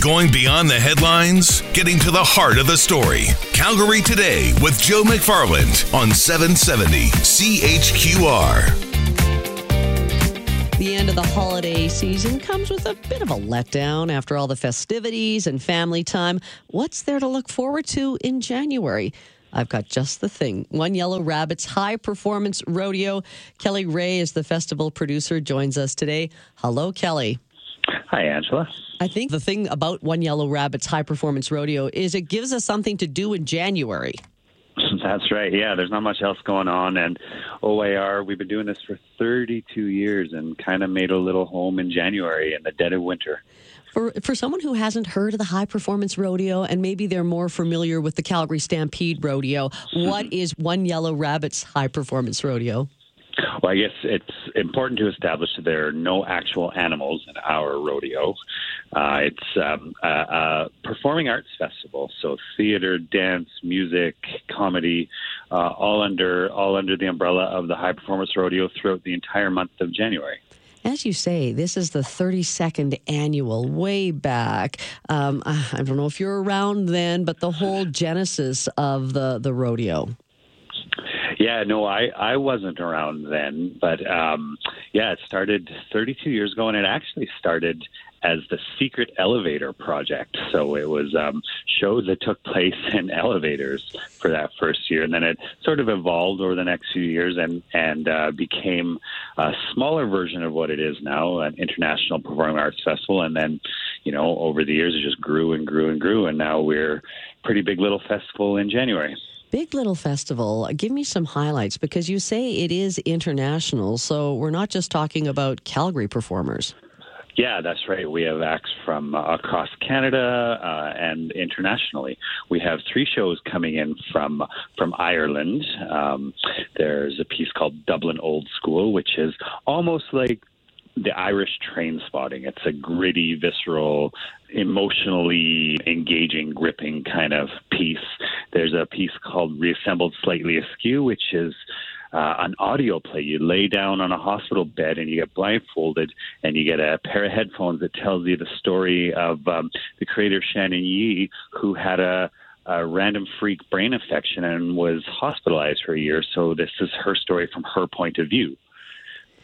Going beyond the headlines, getting to the heart of the story. Calgary Today with Joe McFarland on 770 CHQR. The end of the holiday season comes with a bit of a letdown after all the festivities and family time. What's there to look forward to in January? I've got just the thing. One Yellow Rabbit's high performance rodeo. Kelly Reay is the festival producer, joins us today. Hello, Kelly. Hi, Angela. I think the thing about One Yellow Rabbit's high performance rodeo is it gives us something to do in January. That's right. Yeah, there's not much else going on. And OAR, we've been doing this for 32 years and kind of made a little home in January in the dead of winter. For, for someone who hasn't heard of the high performance rodeo and maybe they're more familiar with the Calgary Stampede rodeo, what is One Yellow Rabbit's high performance rodeo? Well, I guess it's important to establish that there are no actual animals in our rodeo. Uh, it's um, a, a, performing arts festival, so theater, dance, music, comedy, uh, all under all under the umbrella of the High Performance Rodeo throughout the entire month of January. As you say, this is the 32nd annual, way back. Um, I don't know if you're around then, but the whole genesis of the, the rodeo. Yeah, no, I I wasn't around then, but um, yeah, it started 32 years ago, and it actually started as the Secret Elevator Project. So it was um, shows that took place in elevators for that first year, and then it sort of evolved over the next few years and and uh, became a smaller version of what it is now, an international performing arts festival. And then, you know, over the years, it just grew and grew and grew, and now we're pretty big little festival in January. Big Little Festival, give me some highlights because you say it is international. So we're not just talking about Calgary performers. Yeah, that's right. We have acts from uh, across Canada uh, and internationally. We have three shows coming in from from Ireland. Um, there's a piece called Dublin Old School, which is almost like the Irish Trainspotting. It's a gritty, visceral, emotionally engaging, gripping kind of piece. There's a piece called Reassembled Slightly Askew, which is uh, an audio play. You lay down on a hospital bed and you get blindfolded, and you get a pair of headphones that tells you the story of um, the creator Shannon Yee, who had a a random freak brain infection and was hospitalized for a year. So this is her story from her point of view.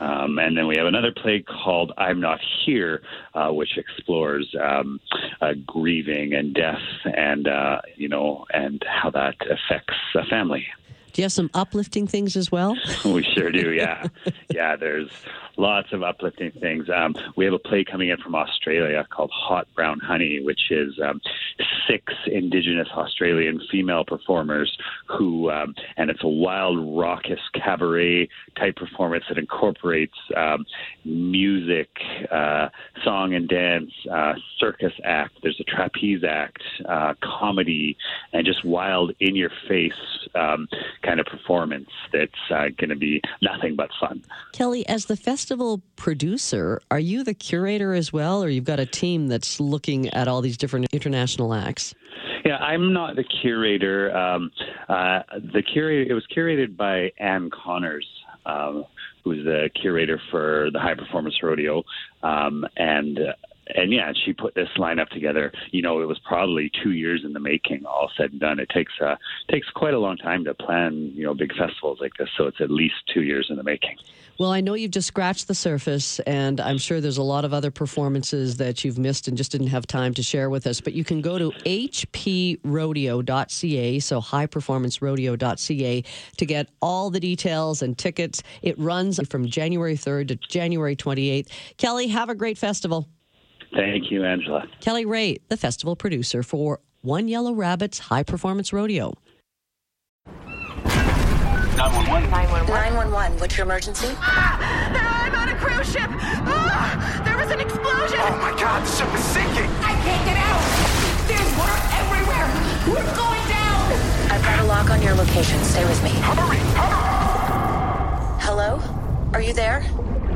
Um, and then we have another play called I'm Not Here, uh, which explores um, uh, grieving and death and, uh, you know, and how that affects a family. Do you have some uplifting things as well? we sure do, yeah. yeah, there's lots of uplifting things. Um, we have a play coming in from Australia called Hot Brown Honey, which is um, six Indigenous Australian female performers who, um, and it's a wild, raucous cabaret type performance that incorporates um, music, uh, song and dance, uh, circus act. There's a trapeze act, uh, comedy, and just wild, in your face um, kind of performance that's uh, going to be nothing but fun. Kelly, as the festival producer, are you the curator as well, or you've got a team that's looking at all these different international acts? Yeah, I'm not the curator. Um, uh, the curator it was curated by Ann Connors. Um, who's the curator for the High Performance Rodeo, um, and uh, and yeah, she put this lineup together. You know, it was probably two years in the making, all said and done. It takes uh, takes quite a long time to plan, you know, big festivals like this. So it's at least two years in the making. Well, I know you've just scratched the surface, and I'm sure there's a lot of other performances that you've missed and just didn't have time to share with us. But you can go to hprodeo.ca, so highperformancerodeo.ca, to get all the details and tickets. It runs from January 3rd to January 28th. Kelly, have a great festival. Thank you, Angela. Kelly Reay, the festival producer for One Yellow Rabbit's High Performance Rodeo. 911. 911. 911. what's your emergency? Ah, I'm on a cruise ship. Ah, there was an explosion. Oh my god, the ship is sinking. I can't get out. There's water everywhere. We're going down. I've got a lock on your location. Stay with me. Hurry, hurry. Hello? Are you there?